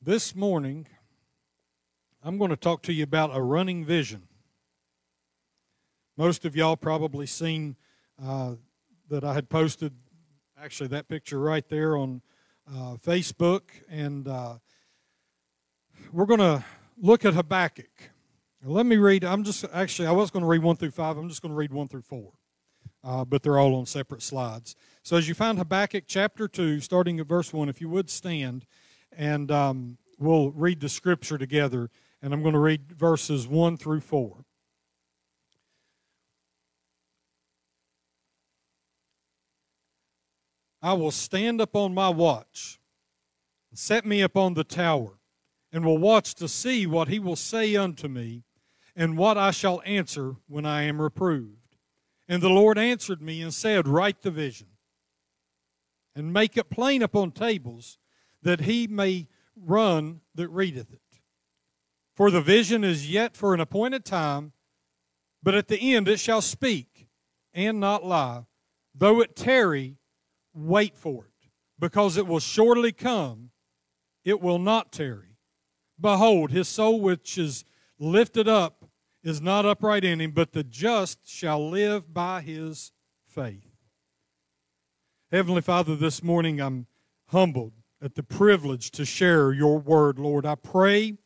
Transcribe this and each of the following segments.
This morning, I'm going to talk to you about a running vision. Most of y'all probably seen uh, that I had posted, actually, that picture right there on uh, Facebook, and uh, we're going to look at Habakkuk. let me read. I'm just actually, I was going to read one through five. I'm just going to read one through four, uh, but they're all on separate slides. So as you find Habakkuk chapter two, starting at verse one, if you would stand and um, we'll read the scripture together. And I'm going to read verses 1 through 4. I will stand upon my watch, set me upon the tower, and will watch to see what he will say unto me, and what I shall answer when I am reproved. And the Lord answered me and said, Write the vision, and make it plain upon tables that he may run that readeth it. For the vision is yet for an appointed time, but at the end it shall speak and not lie. Though it tarry, wait for it, because it will surely come, it will not tarry. Behold, his soul which is lifted up is not upright in him, but the just shall live by his faith. Heavenly Father, this morning I'm humbled at the privilege to share your word, Lord. I pray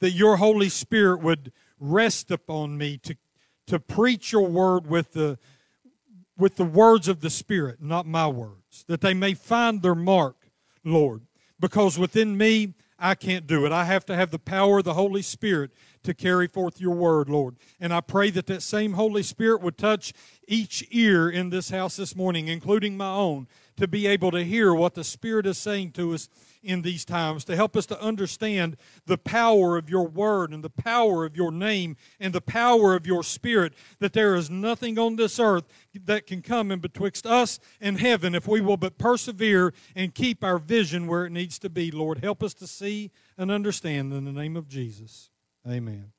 that your Holy Spirit would rest upon me to, to preach your word with the, with the words of the Spirit, not my words, that they may find their mark, Lord, because within me, I can't do it. I have to have the power of the Holy Spirit to carry forth your word, Lord. And I pray that that same Holy Spirit would touch each ear in this house this morning, including my own, to be able to hear what the Spirit is saying to us in these times, to help us to understand the power of your word and the power of your name and the power of your spirit, that there is nothing on this earth that can come in betwixt us and heaven if we will but persevere and keep our vision where it needs to be. Lord, help us to see and understand in the name of Jesus. Amen.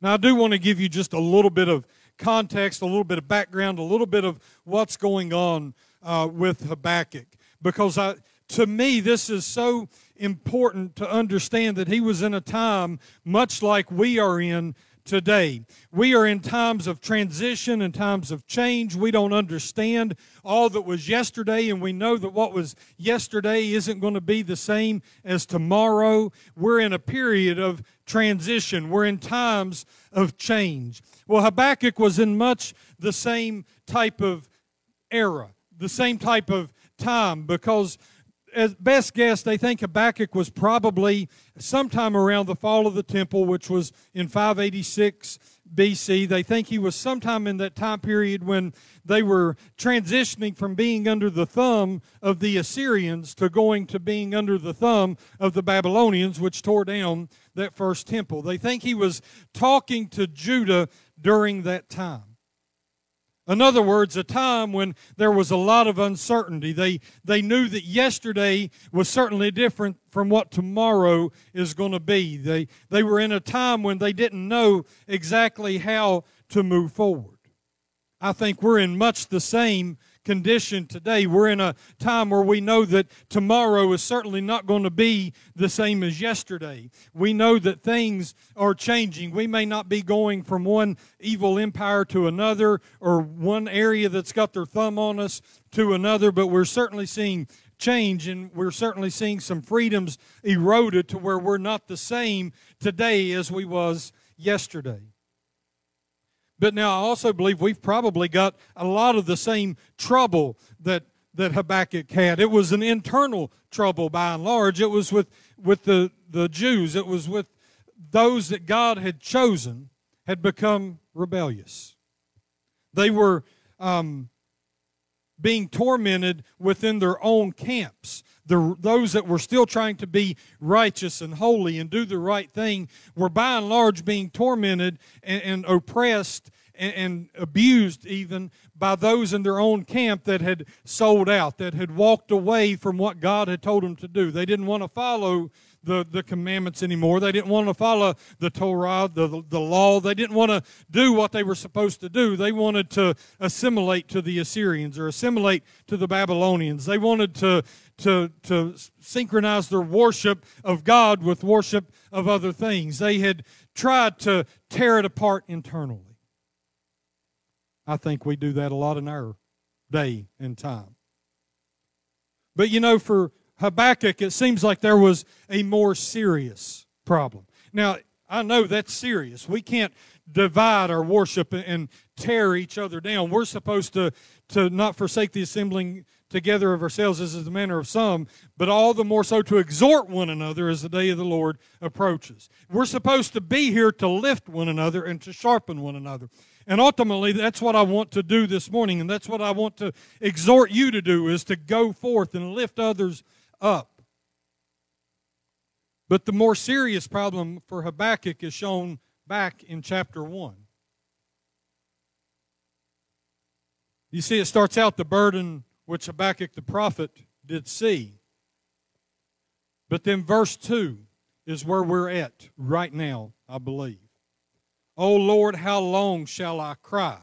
Now, I do want to give you just a little bit of context, a little bit of background, a little bit of what's going on uh, with Habakkuk. Because I, to me, this is so important to understand that he was in a time much like we are in today. We are in times of transition and times of change. We don't understand all that was yesterday, and we know that what was yesterday isn't going to be the same as tomorrow. We're in a period of transition, we're in times of change. Well, Habakkuk was in much the same type of era, the same type of time, because as best guess, they think Habakkuk was probably sometime around the fall of the temple, which was in 586 BC. They think he was sometime in that time period when they were transitioning from being under the thumb of the Assyrians to going to being under the thumb of the Babylonians, which tore down that first temple. They think he was talking to Judah during that time. In other words, a time when there was a lot of uncertainty. They, they knew that yesterday was certainly different from what tomorrow is going to be. They, they were in a time when they didn't know exactly how to move forward. I think we're in much the same condition today. We're in a time where we know that tomorrow is certainly not going to be the same as yesterday. We know that things are changing. We may not be going from one evil empire to another or one area that's got their thumb on us to another, but we're certainly seeing change and we're certainly seeing some freedoms eroded to where we're not the same today as we was yesterday. But now I also believe we've probably got a lot of the same trouble that, that Habakkuk had. It was an internal trouble by and large. It was with, with the, the Jews, it was with those that God had chosen had become rebellious. They were um, being tormented within their own camps. The, those that were still trying to be righteous and holy and do the right thing were by and large being tormented and, and oppressed and, and, abused even by those in their own camp that had sold out, that had walked away from what God had told them to do. They didn't want to follow the, the commandments anymore. They didn't want to follow the Torah, the, the law. They didn't want to do what they were supposed to do. They wanted to assimilate to the Assyrians or assimilate to the Babylonians. They wanted to, to, to synchronize their worship of God with worship of other things. They had tried to tear it apart internally. I think we do that a lot in our day and time. But you know, for Habakkuk, it seems like there was a more serious problem. Now, I know that's serious. We can't divide our worship and tear each other down. We're supposed to, to not forsake the assembling together of ourselves as is the manner of some, but all the more so to exhort one another as the day of the Lord approaches. We're supposed to be here to lift one another and to sharpen one another. And ultimately, that's what I want to do this morning, and that's what I want to exhort you to do is to go forth and lift others up. But the more serious problem for Habakkuk is shown back in chapter 1. You see, it starts out the burden which Habakkuk the prophet did see. But then verse 2 is where we're at right now, I believe. O Lord, how long shall I cry?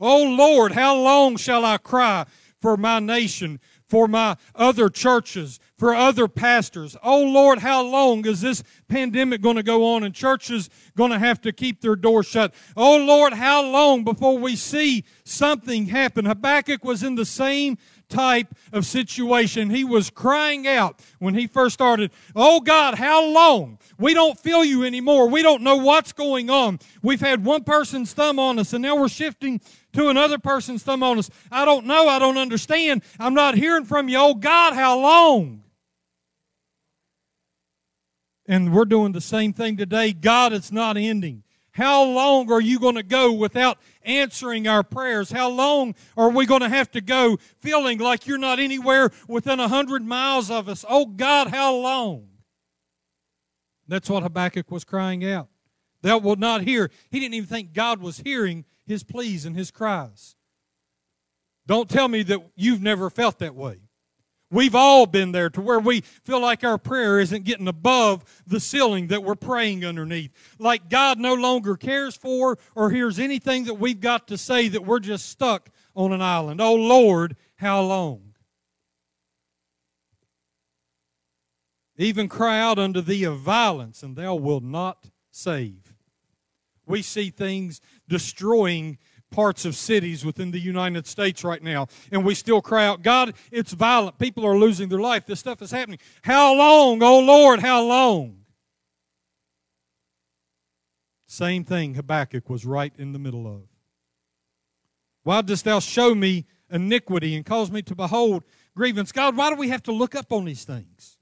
O Lord, how long shall I cry for my nation, for my other churches, for other pastors. Oh Lord, how long is this pandemic going to go on and churches going to have to keep their doors shut? Oh Lord, how long before we see something happen? Habakkuk was in the same type of situation. He was crying out when he first started, Oh God, how long? We don't feel you anymore. We don't know what's going on. We've had one person's thumb on us, and now we're shifting to another person's thumb on us. I don't know. I don't understand. I'm not hearing from you. Oh, God, how long? And we're doing the same thing today. God, it's not ending. How long are you going to go without answering our prayers? How long are we going to have to go feeling like you're not anywhere within a hundred miles of us? Oh God, how long? That's what Habakkuk was crying out. Thou wilt not hear. He didn't even think God was hearing his pleas and his cries. Don't tell me that you've never felt that way. We've all been there to where we feel like our prayer isn't getting above the ceiling that we're praying underneath. Like God no longer cares for or hears anything that we've got to say, that we're just stuck on an island. Oh Lord, how long? Even cry out unto thee of violence, and thou wilt not save. We see things destroying parts of cities within the United States right now. And we still cry out, God, it's violent. People are losing their life. This stuff is happening. How long, oh Lord, how long? Same thing Habakkuk was right in the middle of. Why dost thou show me iniquity and cause me to behold grievance? God, why do we have to look up on these things?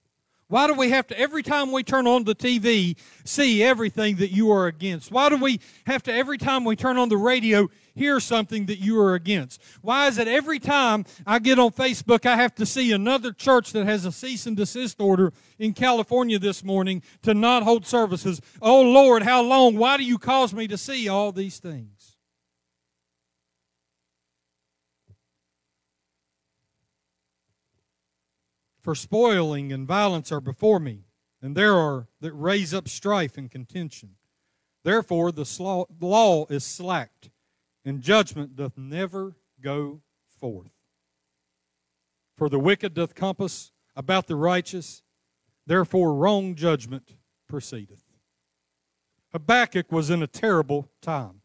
Why do we have to, every time we turn on the TV, see everything that you are against? Why do we have to, every time we turn on the radio, hear something that you are against? Why is it every time I get on Facebook, I have to see another church that has a cease and desist order in California this morning to not hold services? Oh Lord, how long? Why do you cause me to see all these things? For spoiling and violence are before me, and there are that raise up strife and contention. Therefore, the law is slacked, and judgment doth never go forth. For the wicked doth compass about the righteous, therefore wrong judgment proceedeth. Habakkuk was in a terrible time.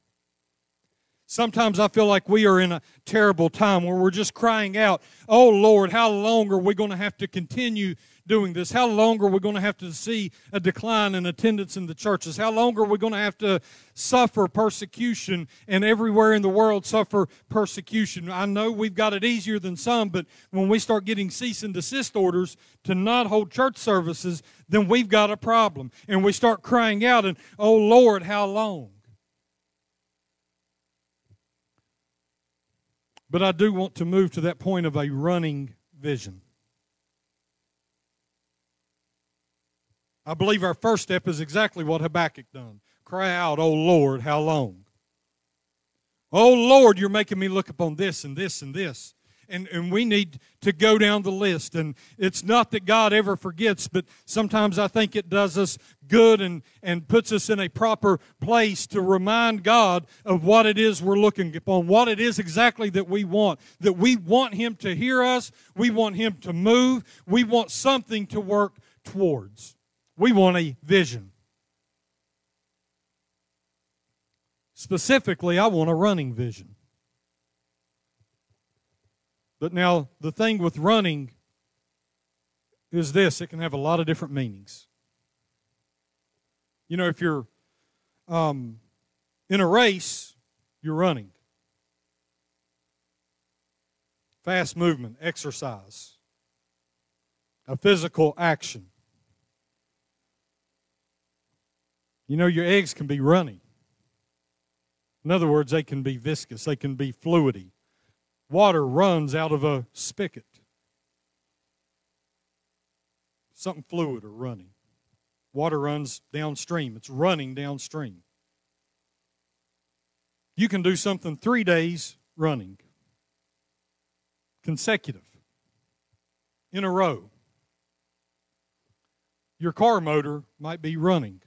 Sometimes I feel like we are in a terrible time where we're just crying out, Oh Lord, how long are we going to have to continue doing this? How long are we going to have to see a decline in attendance in the churches? How long are we going to have to suffer persecution and everywhere in the world suffer persecution? I know we've got it easier than some, but when we start getting cease and desist orders to not hold church services, then we've got a problem. And we start crying out, and Oh Lord, how long? But I do want to move to that point of a running vision. I believe our first step is exactly what Habakkuk done. Cry out, Oh Lord, how long? Oh Lord, you're making me look upon this and this and this. And, and we need to go down the list. And it's not that God ever forgets, but sometimes I think it does us good and, and puts us in a proper place to remind God of what it is we're looking upon, what it is exactly that we want. That we want Him to hear us, we want Him to move, we want something to work towards. We want a vision. Specifically, I want a running vision. But now, the thing with running is this it can have a lot of different meanings. You know, if you're um, in a race, you're running. Fast movement, exercise, a physical action. You know, your eggs can be runny. In other words, they can be viscous, they can be fluidy water runs out of a spigot. Something fluid or running. Water runs downstream, it's running downstream. You can do something three days running, consecutive, in a row. Your car motor might be running.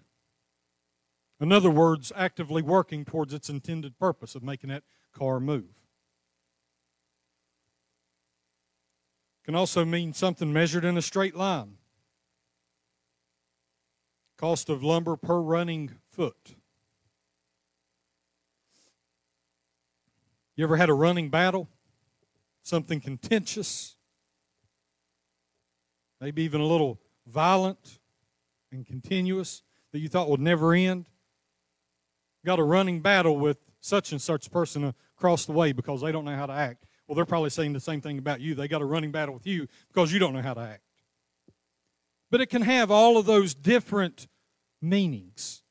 In other words, actively working towards its intended purpose of making that car move. Can also mean something measured in a straight line. Cost of lumber per running foot. You ever had a running battle? Something contentious? Maybe even a little violent and continuous that you thought would never end? Got a running battle with such and such person across the way because they don't know how to act. Well, they're probably saying the same thing about you. They got a running battle with you because you don't know how to act. But it can have all of those different meanings.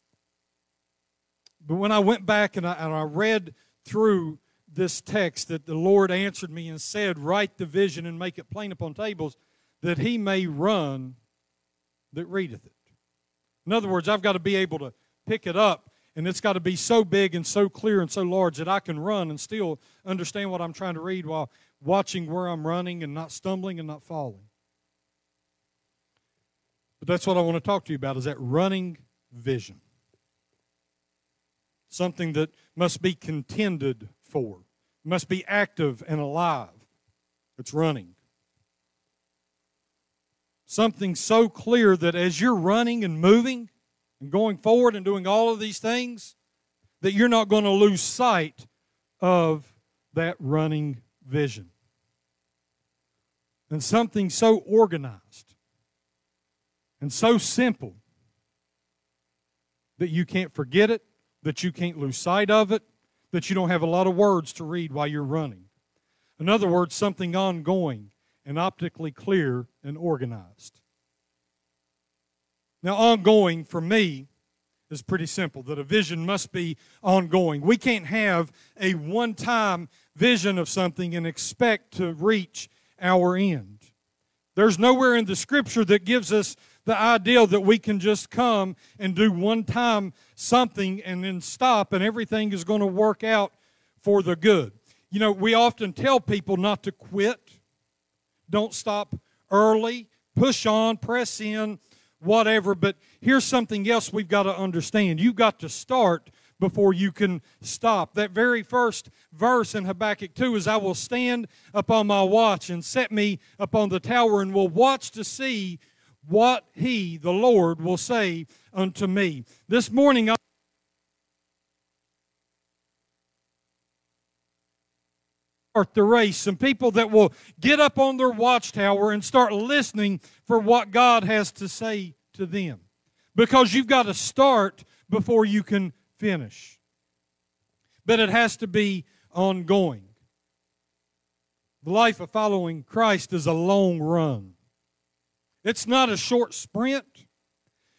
But when I went back and I, and I read through this text that the Lord answered me and said, Write the vision and make it plain upon tables, that he may run that readeth it. In other words, I've got to be able to pick it up and it's got to be so big and so clear and so large that I can run and still understand what I'm trying to read while watching where I'm running and not stumbling and not falling. But that's what I want to talk to you about is that running vision. Something that must be contended for, must be active and alive. It's running. Something so clear that as you're running and moving, and going forward and doing all of these things, that you're not going to lose sight of that running vision. And something so organized and so simple that you can't forget it, that you can't lose sight of it, that you don't have a lot of words to read while you're running. In other words, something ongoing and optically clear and organized. Now, ongoing for me is pretty simple that a vision must be ongoing. We can't have a one time vision of something and expect to reach our end. There's nowhere in the scripture that gives us the idea that we can just come and do one time something and then stop and everything is going to work out for the good. You know, we often tell people not to quit, don't stop early, push on, press in, whatever. But here's something else we've got to understand. You've got to start before you can stop. That very first verse in Habakkuk 2 is I will stand upon my watch and set me upon the tower and will watch to see what he, the Lord, will say unto me. This morning, I start the race. Some people that will get up on their watchtower and start listening for what God has to say to them. Because you've got to start before you can finish. But it has to be ongoing. The life of following Christ is a long run. It's not a short sprint.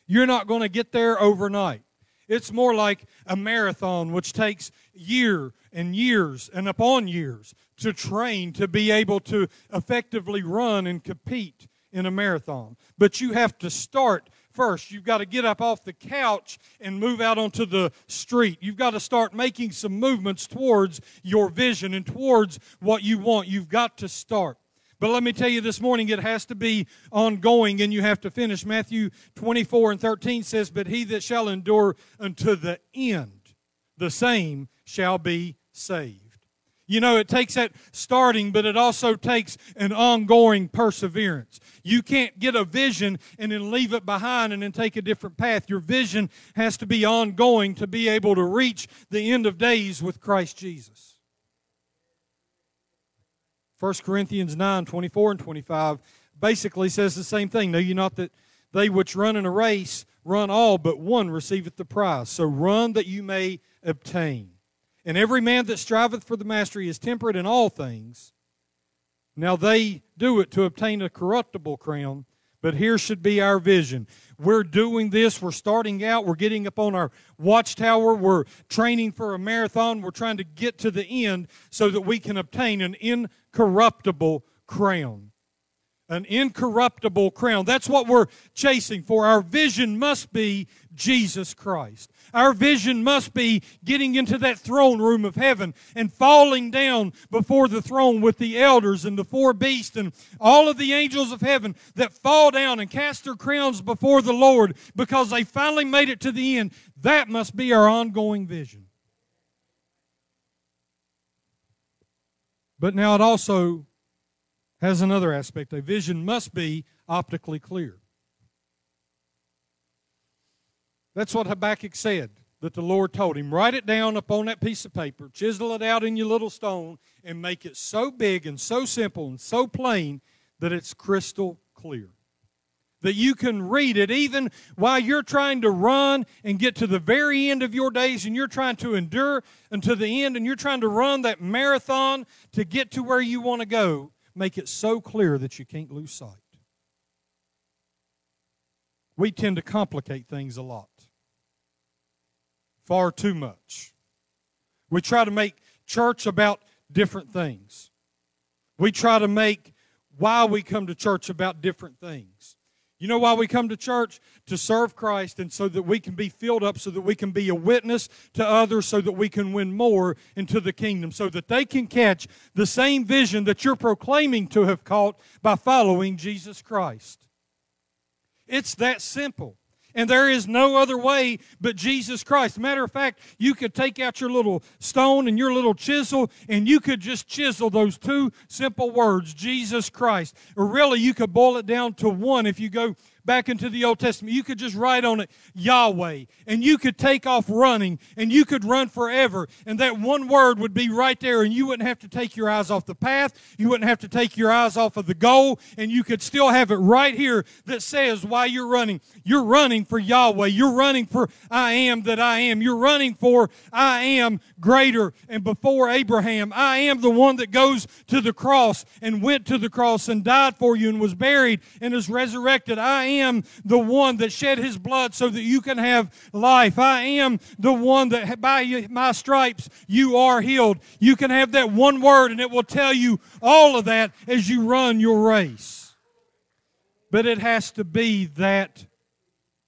You're not going to get there overnight. It's more like a marathon, which takes year and years and upon years to train to be able to effectively run and compete in a marathon. But you have to start first. You've got to get up off the couch and move out onto the street. You've got to start making some movements towards your vision and towards what you want. You've got to start. But let me tell you this morning, it has to be ongoing and you have to finish. Matthew 24 and 13 says, But he that shall endure unto the end, the same shall be saved. You know, it takes that starting, but it also takes an ongoing perseverance. You can't get a vision and then leave it behind and then take a different path. Your vision has to be ongoing to be able to reach the end of days with Christ Jesus. 1 Corinthians 9 24 and 25 basically says the same thing. Know you not that they which run in a race run all, but one receiveth the prize. So run that you may obtain. And every man that striveth for the mastery is temperate in all things. Now they do it to obtain a corruptible crown, but here should be our vision. We're doing this, we're starting out, we're getting up on our watchtower, we're training for a marathon, we're trying to get to the end so that we can obtain an incorruptible crown. An incorruptible crown. That's what we're chasing for. Our vision must be Jesus Christ. Our vision must be getting into that throne room of heaven and falling down before the throne with the elders and the four beasts and all of the angels of heaven that fall down and cast their crowns before the Lord because they finally made it to the end. That must be our ongoing vision. But now it also has another aspect. A vision must be optically clear. That's what Habakkuk said that the Lord told him. Write it down upon that piece of paper, chisel it out in your little stone, and make it so big and so simple and so plain that it's crystal clear. That you can read it even while you're trying to run and get to the very end of your days and you're trying to endure until the end and you're trying to run that marathon to get to where you want to go. Make it so clear that you can't lose sight. We tend to complicate things a lot far too much. We try to make church about different things. We try to make why we come to church about different things. You know why we come to church? To serve Christ and so that we can be filled up, so that we can be a witness to others, so that we can win more into the kingdom, so that they can catch the same vision that you're proclaiming to have caught by following Jesus Christ. It's that simple. And there is no other way but Jesus Christ. Matter of fact, you could take out your little stone and your little chisel, and you could just chisel those two simple words, Jesus Christ. Or really, you could boil it down to one if you go back into the Old Testament, you could just write on it Yahweh, and you could take off running, and you could run forever, and that one word would be right there, and you wouldn't have to take your eyes off the path, you wouldn't have to take your eyes off of the goal, and you could still have it right here that says why you're running. You're running for Yahweh, you're running for I am that I am, you're running for I am greater, and before Abraham, I am the one that goes to the cross and went to the cross and died for you and was buried and is resurrected. I am the one that shed his blood so that you can have life. I am the one that by my stripes you are healed. You can have that one word and it will tell you all of that as you run your race. But it has to be that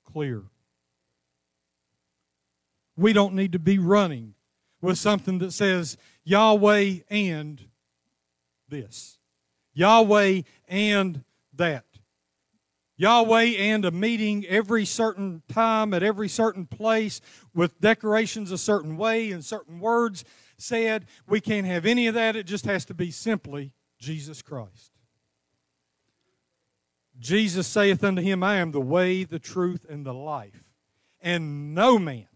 clear. We don't need to be running with something that says Yahweh and this. Yahweh and that. Yahweh and a meeting every certain time at every certain place with decorations a certain way and certain words said. We can't have any of that. It just has to be simply Jesus Christ. Jesus saith unto him, I am the way, the truth, and the life. And no man,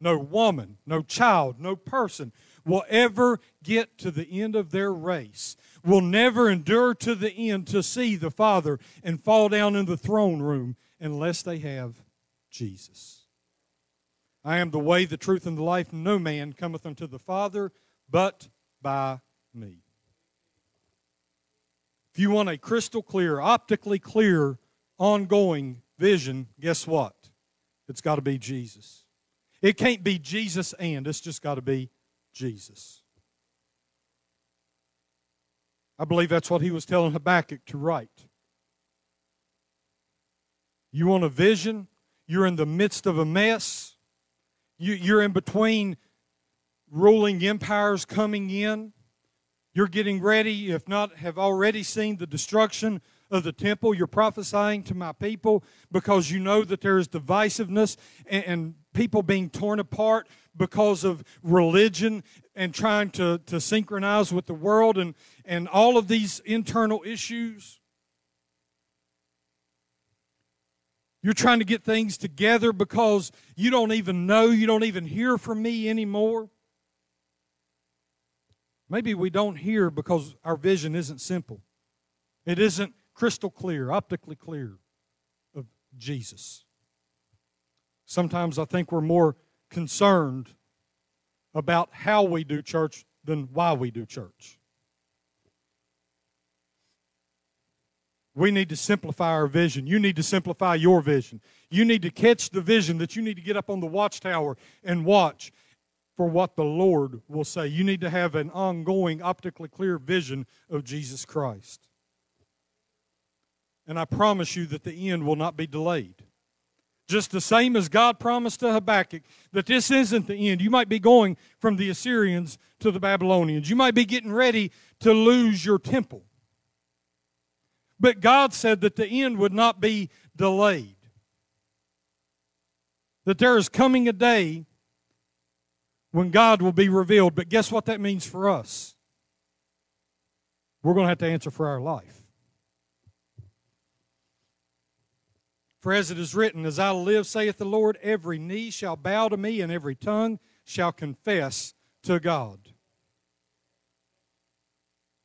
no woman, no child, no person will ever get to the end of their race will never endure to the end to see the Father and fall down in the throne room unless they have Jesus. I am the way, the truth, and the life. No man cometh unto the Father but by me. If you want a crystal clear, optically clear, ongoing vision, guess what? It's got to be Jesus. It can't be Jesus and, it's just got to be Jesus. I believe that's what he was telling Habakkuk to write. You want a vision? You're in the midst of a mess. You, you're in between ruling empires coming in. You're getting ready, if not have already seen the destruction of the temple. You're prophesying to my people because you know that there is divisiveness and, and people being torn apart because of religion and trying to, to synchronize with the world and, and all of these internal issues. You're trying to get things together because you don't even know, you don't even hear from me anymore. Maybe we don't hear because our vision isn't simple. It isn't crystal clear, optically clear of Jesus. Sometimes I think we're more concerned about how we do church than why we do church. We need to simplify our vision. You need to simplify your vision. You need to catch the vision that you need to get up on the watchtower and watch for what the Lord will say. You need to have an ongoing, optically clear vision of Jesus Christ. And I promise you that the end will not be delayed. Just the same as God promised to Habakkuk that this isn't the end. You might be going from the Assyrians to the Babylonians. You might be getting ready to lose your temple. But God said that the end would not be delayed. That there is coming a day when God will be revealed. But guess what that means for us? We're going to have to answer for our life. For as it is written, As I live, saith the Lord, every knee shall bow to me, and every tongue shall confess to God.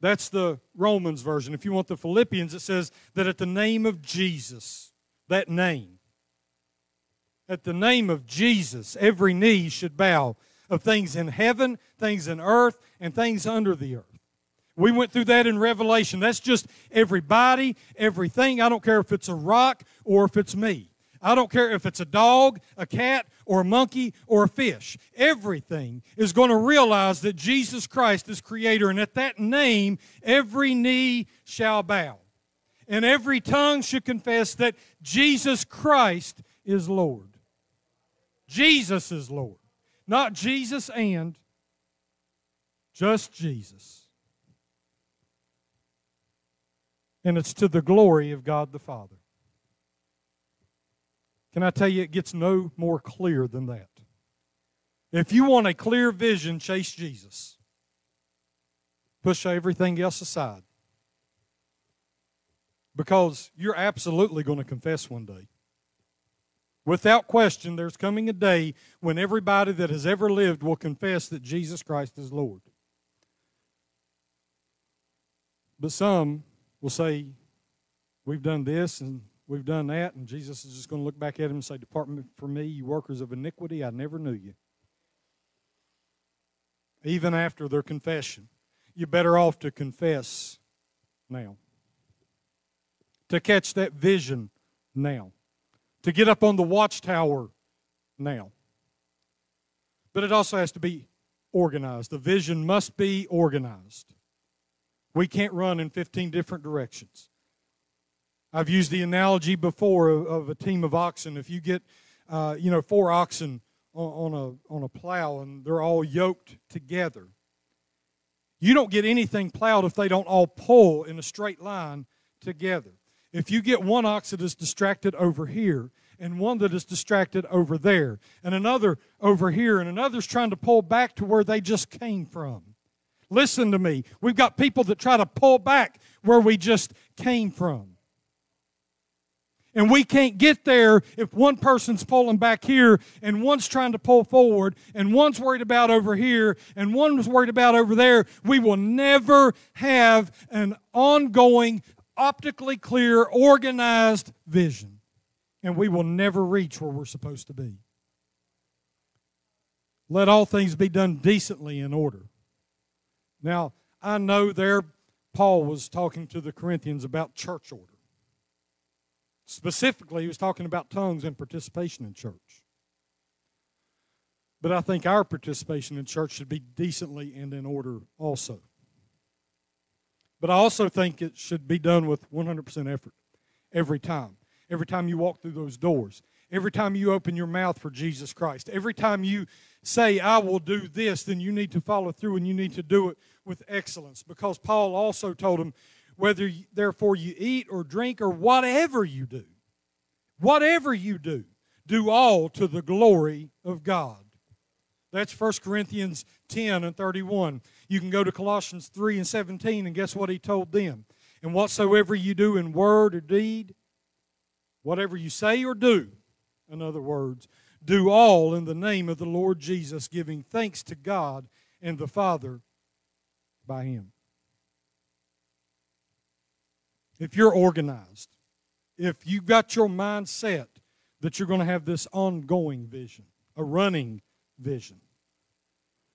That's the Romans version. If you want the Philippians, it says that at the name of Jesus, that name, at the name of Jesus, every knee should bow of things in heaven, things in earth, and things under the earth. We went through that in Revelation. That's just everybody, everything. I don't care if it's a rock or if it's me. I don't care if it's a dog, a cat, or a monkey, or a fish. Everything is going to realize that Jesus Christ is Creator, and at that name, every knee shall bow. And every tongue should confess that Jesus Christ is Lord. Jesus is Lord. Not Jesus and, just Jesus. And it's to the glory of God the Father. Can I tell you, it gets no more clear than that. If you want a clear vision, chase Jesus. Push everything else aside. Because you're absolutely going to confess one day. Without question, there's coming a day when everybody that has ever lived will confess that Jesus Christ is Lord. But some will say, We've done this and we've done that, and Jesus is just going to look back at him and say, Depart from me, you workers of iniquity, I never knew you. Even after their confession, you're better off to confess now, to catch that vision now, to get up on the watchtower now. But it also has to be organized. The vision must be organized. We can't run in 15 different directions. I've used the analogy before of, of a team of oxen. If you get, uh, you know, four oxen on, on, a, on a plow and they're all yoked together, you don't get anything plowed if they don't all pull in a straight line together. If you get one ox that is distracted over here and one that is distracted over there and another over here and another's trying to pull back to where they just came from. Listen to me. We've got people that try to pull back where we just came from. And we can't get there if one person's pulling back here and one's trying to pull forward and one's worried about over here and one's worried about over there. We will never have an ongoing, optically clear, organized vision. And we will never reach where we're supposed to be. Let all things be done decently in order. Now, I know there Paul was talking to the Corinthians about church order. Specifically, he was talking about tongues and participation in church. But I think our participation in church should be decently and in order also. But I also think it should be done with 100% effort every time. every time you walk through those doors, every time you open your mouth for Jesus Christ, every time you say, I will do this, then you need to follow through and you need to do it with excellence. Because Paul also told them, whether therefore you eat or drink or whatever you do, whatever you do, do all to the glory of God. That's 1 Corinthians 10 and 31. You can go to Colossians 3 and 17, and guess what he told them? And whatsoever you do in word or deed, whatever you say or do, in other words, do all in the name of the Lord Jesus, giving thanks to God and the Father by Him. If you're organized, if you've got your mind set that you're going to have this ongoing vision, a running vision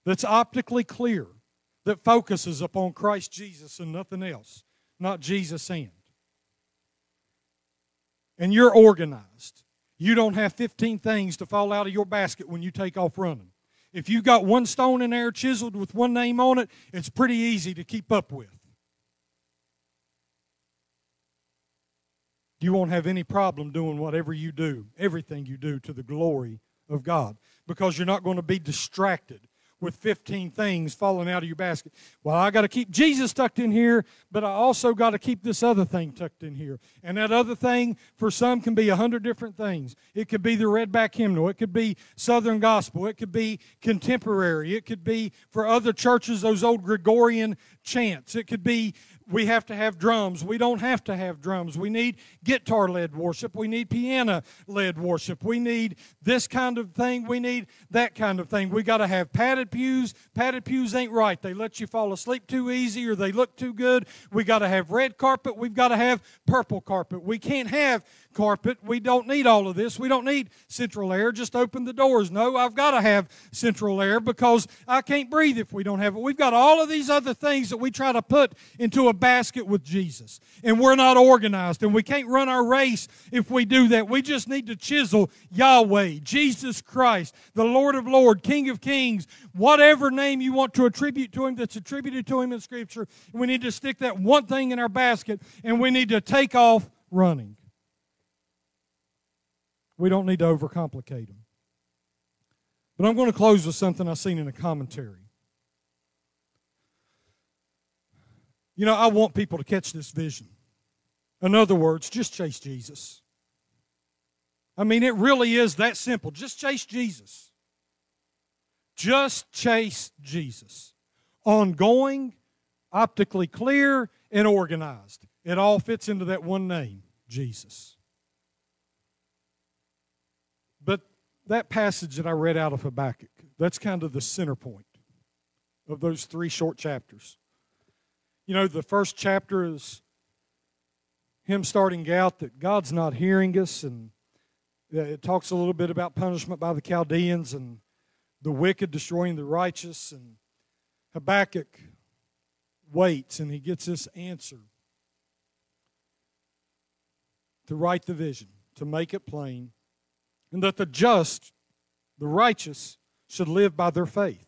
that's optically clear, that focuses upon Christ Jesus and nothing else, not Jesus and. And you're organized. You don't have 15 things to fall out of your basket when you take off running. If you've got one stone in there chiseled with one name on it, it's pretty easy to keep up with. You won't have any problem doing whatever you do, everything you do to the glory of God, because you're not going to be distracted with 15 things falling out of your basket. Well, I got to keep Jesus tucked in here, but I also got to keep this other thing tucked in here. And that other thing for some can be a hundred different things. It could be the redback hymnal. It could be Southern gospel. It could be contemporary. It could be for other churches those old Gregorian chants. It could be we have to have drums. We don't have to have drums. We need guitar led worship. We need piano led worship. We need this kind of thing. We need that kind of thing. We got to have padded pews. Padded pews ain't right. They let you fall asleep too easy or they look too good. We got to have red carpet. We've got to have purple carpet. We can't have carpet. We don't need all of this. We don't need central air. Just open the doors. No, I've got to have central air because I can't breathe if we don't have it. We've got all of these other things that we try to put into a basket with Jesus. And we're not organized. And we can't run our race if we do that. We just need to chisel Yahweh, Jesus Christ, the Lord of Lords, King of Kings, whatever name you want to attribute to him that's attributed to him in Scripture. We need to stick that one thing in our basket and we need to take off running. We don't need to overcomplicate them. But I'm going to close with something I've seen in a commentary. You know, I want people to catch this vision. In other words, just chase Jesus. I mean, it really is that simple. Just chase Jesus. Just chase Jesus. Ongoing, optically clear, and organized. It all fits into that one name, Jesus. But that passage that I read out of Habakkuk, that's kind of the center point of those three short chapters. You know, the first chapter is him starting out that God's not hearing us, and uh, it talks a little bit about punishment by the Chaldeans and the wicked destroying the righteous. And Habakkuk waits, and he gets this answer to write the vision, to make it plain, and that the just, the righteous, should live by their faith.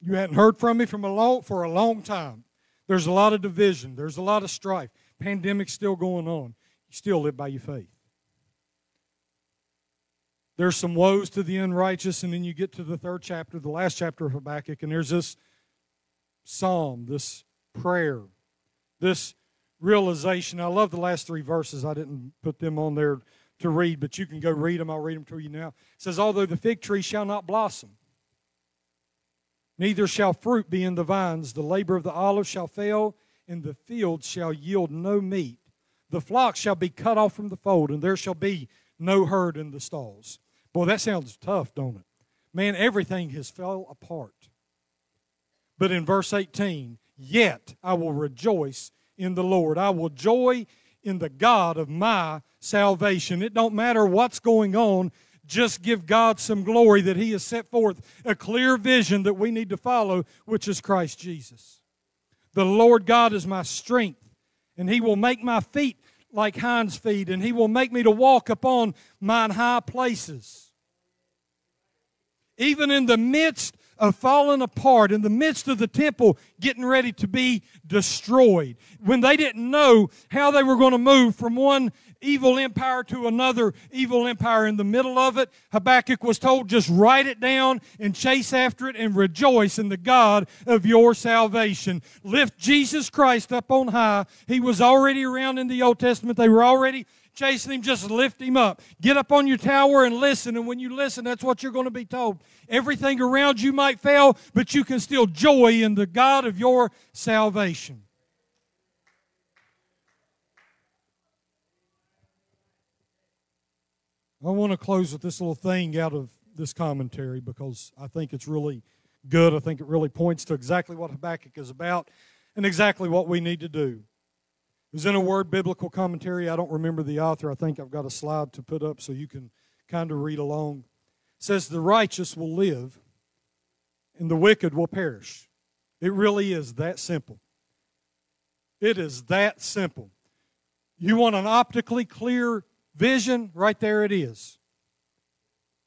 You hadn't heard from me from a long, for a long time. There's a lot of division. There's a lot of strife. Pandemic's still going on. You still live by your faith. There's some woes to the unrighteous, and then you get to the third chapter, the last chapter of Habakkuk, and there's this psalm, this prayer, this realization. I love the last three verses. I didn't put them on there to read, but you can go read them. I'll read them to you now. It says, Although the fig tree shall not blossom, neither shall fruit be in the vines, the labor of the olive shall fail, and the field shall yield no meat. The flock shall be cut off from the fold, and there shall be no herd in the stalls. Boy, that sounds tough, don't it? Man, everything has fell apart. But in verse 18, yet I will rejoice in the Lord. I will joy in the God of my salvation. It don't matter what's going on, just give God some glory that He has set forth a clear vision that we need to follow, which is Christ Jesus. The Lord God is my strength, and He will make my feet like hinds' feet, and He will make me to walk upon mine high places. Even in the midst of falling apart, in the midst of the temple getting ready to be destroyed, when they didn't know how they were going to move from one evil empire to another evil empire in the middle of it, Habakkuk was told just write it down and chase after it and rejoice in the God of your salvation. Lift Jesus Christ up on high. He was already around in the Old Testament. They were already chasing him, just lift him up. Get up on your tower and listen. And when you listen, that's what you're going to be told. Everything around you might fail, but you can still joy in the God of your salvation. I want to close with this little thing out of this commentary because I think it's really good. I think it really points to exactly what Habakkuk is about and exactly what we need to do. It was in a word biblical commentary. I don't remember the author. I think I've got a slide to put up so you can kind of read along. It says, The righteous will live and the wicked will perish. It really is that simple. It is that simple. You want an optically clear vision? Right there it is.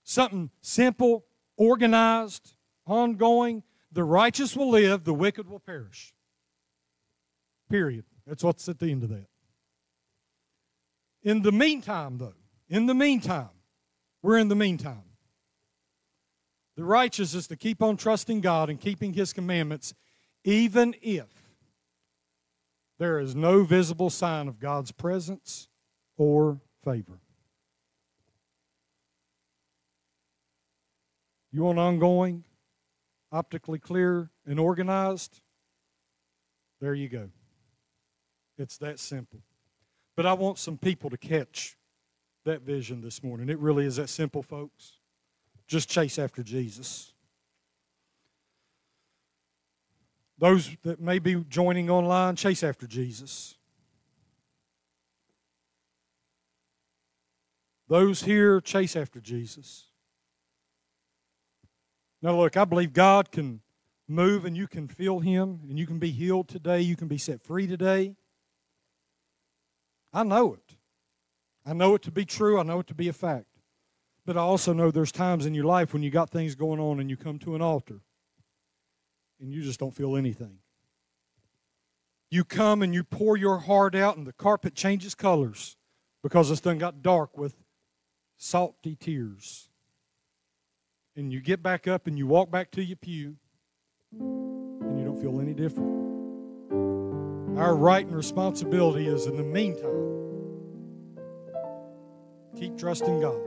Something simple, organized, ongoing. The righteous will live, the wicked will perish. Period. That's what's at the end of that. In the meantime, though, in the meantime, we're in the meantime. The righteous is to keep on trusting God and keeping His commandments, even if there is no visible sign of God's presence or favor. You want ongoing, optically clear, and organized? There you go. It's that simple. But I want some people to catch that vision this morning. It really is that simple, folks. Just chase after Jesus. Those that may be joining online, chase after Jesus. Those here, chase after Jesus. Now, look, I believe God can move and you can feel Him and you can be healed today. You can be set free today. I know it. I know it to be true. I know it to be a fact. But I also know there's times in your life when you got things going on and you come to an altar and you just don't feel anything. You come and you pour your heart out and the carpet changes colors because it's done got dark with salty tears. And you get back up and you walk back to your pew and you don't feel any different. Our right and responsibility is in the meantime, keep trusting God.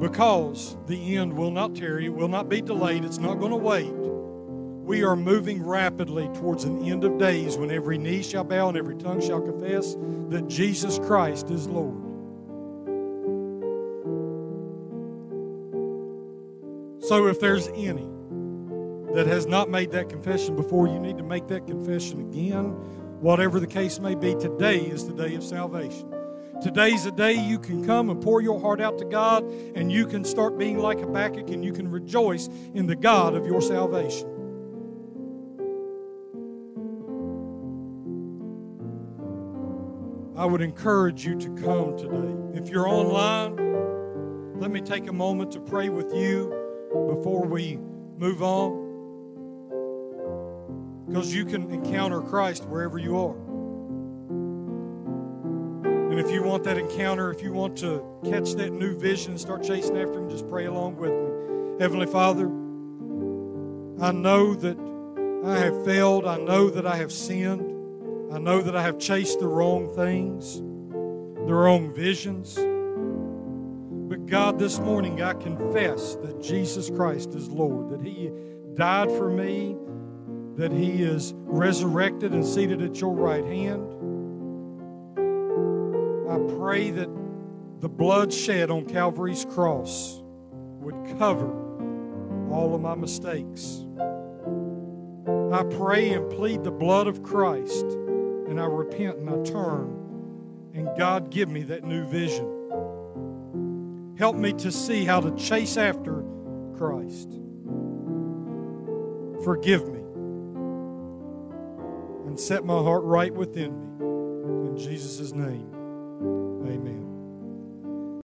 Because the end will not tarry, will not be delayed, it's not going to wait. We are moving rapidly towards an end of days when every knee shall bow and every tongue shall confess that Jesus Christ is Lord. So if there's any that has not made that confession before, you need to make that confession again. Whatever the case may be, today is the day of salvation. Today's the day you can come and pour your heart out to God, and you can start being like Habakkuk, and you can rejoice in the God of your salvation. I would encourage you to come today. If you're online, let me take a moment to pray with you before we move on because you can encounter Christ wherever you are. And if you want that encounter, if you want to catch that new vision and start chasing after Him, just pray along with me. Heavenly Father, I know that I have failed. I know that I have sinned. I know that I have chased the wrong things, the wrong visions. But God, this morning I confess that Jesus Christ is Lord, that He died for me, that He is resurrected and seated at your right hand. I pray that the blood shed on Calvary's cross would cover all of my mistakes. I pray and plead the blood of Christ, and I repent and I turn, and God give me that new vision. Help me to see how to chase after Christ. Forgive me and set my heart right within me. In Jesus' name, amen.